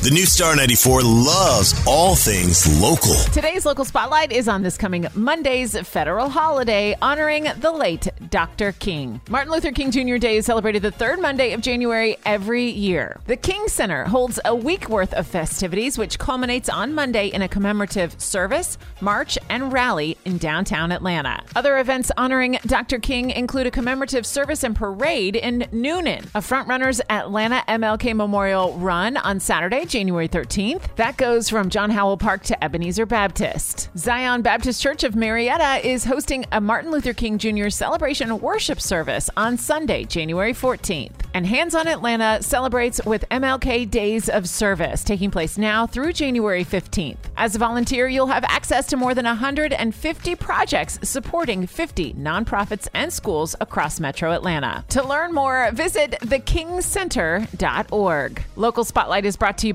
The new Star 94 loves all things local. Today's local spotlight is on this coming Monday's federal holiday honoring the late Dr. King. Martin Luther King Jr. Day is celebrated the third Monday of January every year. The King Center holds a week worth of festivities, which culminates on Monday in a commemorative service, march, and rally in downtown Atlanta. Other events honoring Dr. King include a commemorative service and parade in Newnan, a frontrunners Atlanta MLK Memorial Run on Saturday, January 13th. That goes from John Howell Park to Ebenezer Baptist. Zion Baptist Church of Marietta is hosting a Martin Luther King Jr. celebration worship service on Sunday, January 14th. And Hands on Atlanta celebrates with MLK Days of Service, taking place now through January 15th. As a volunteer, you'll have access to more than 150 projects supporting 50 nonprofits and schools across Metro Atlanta. To learn more, visit thekingcenter.org. Local Spotlight is brought to you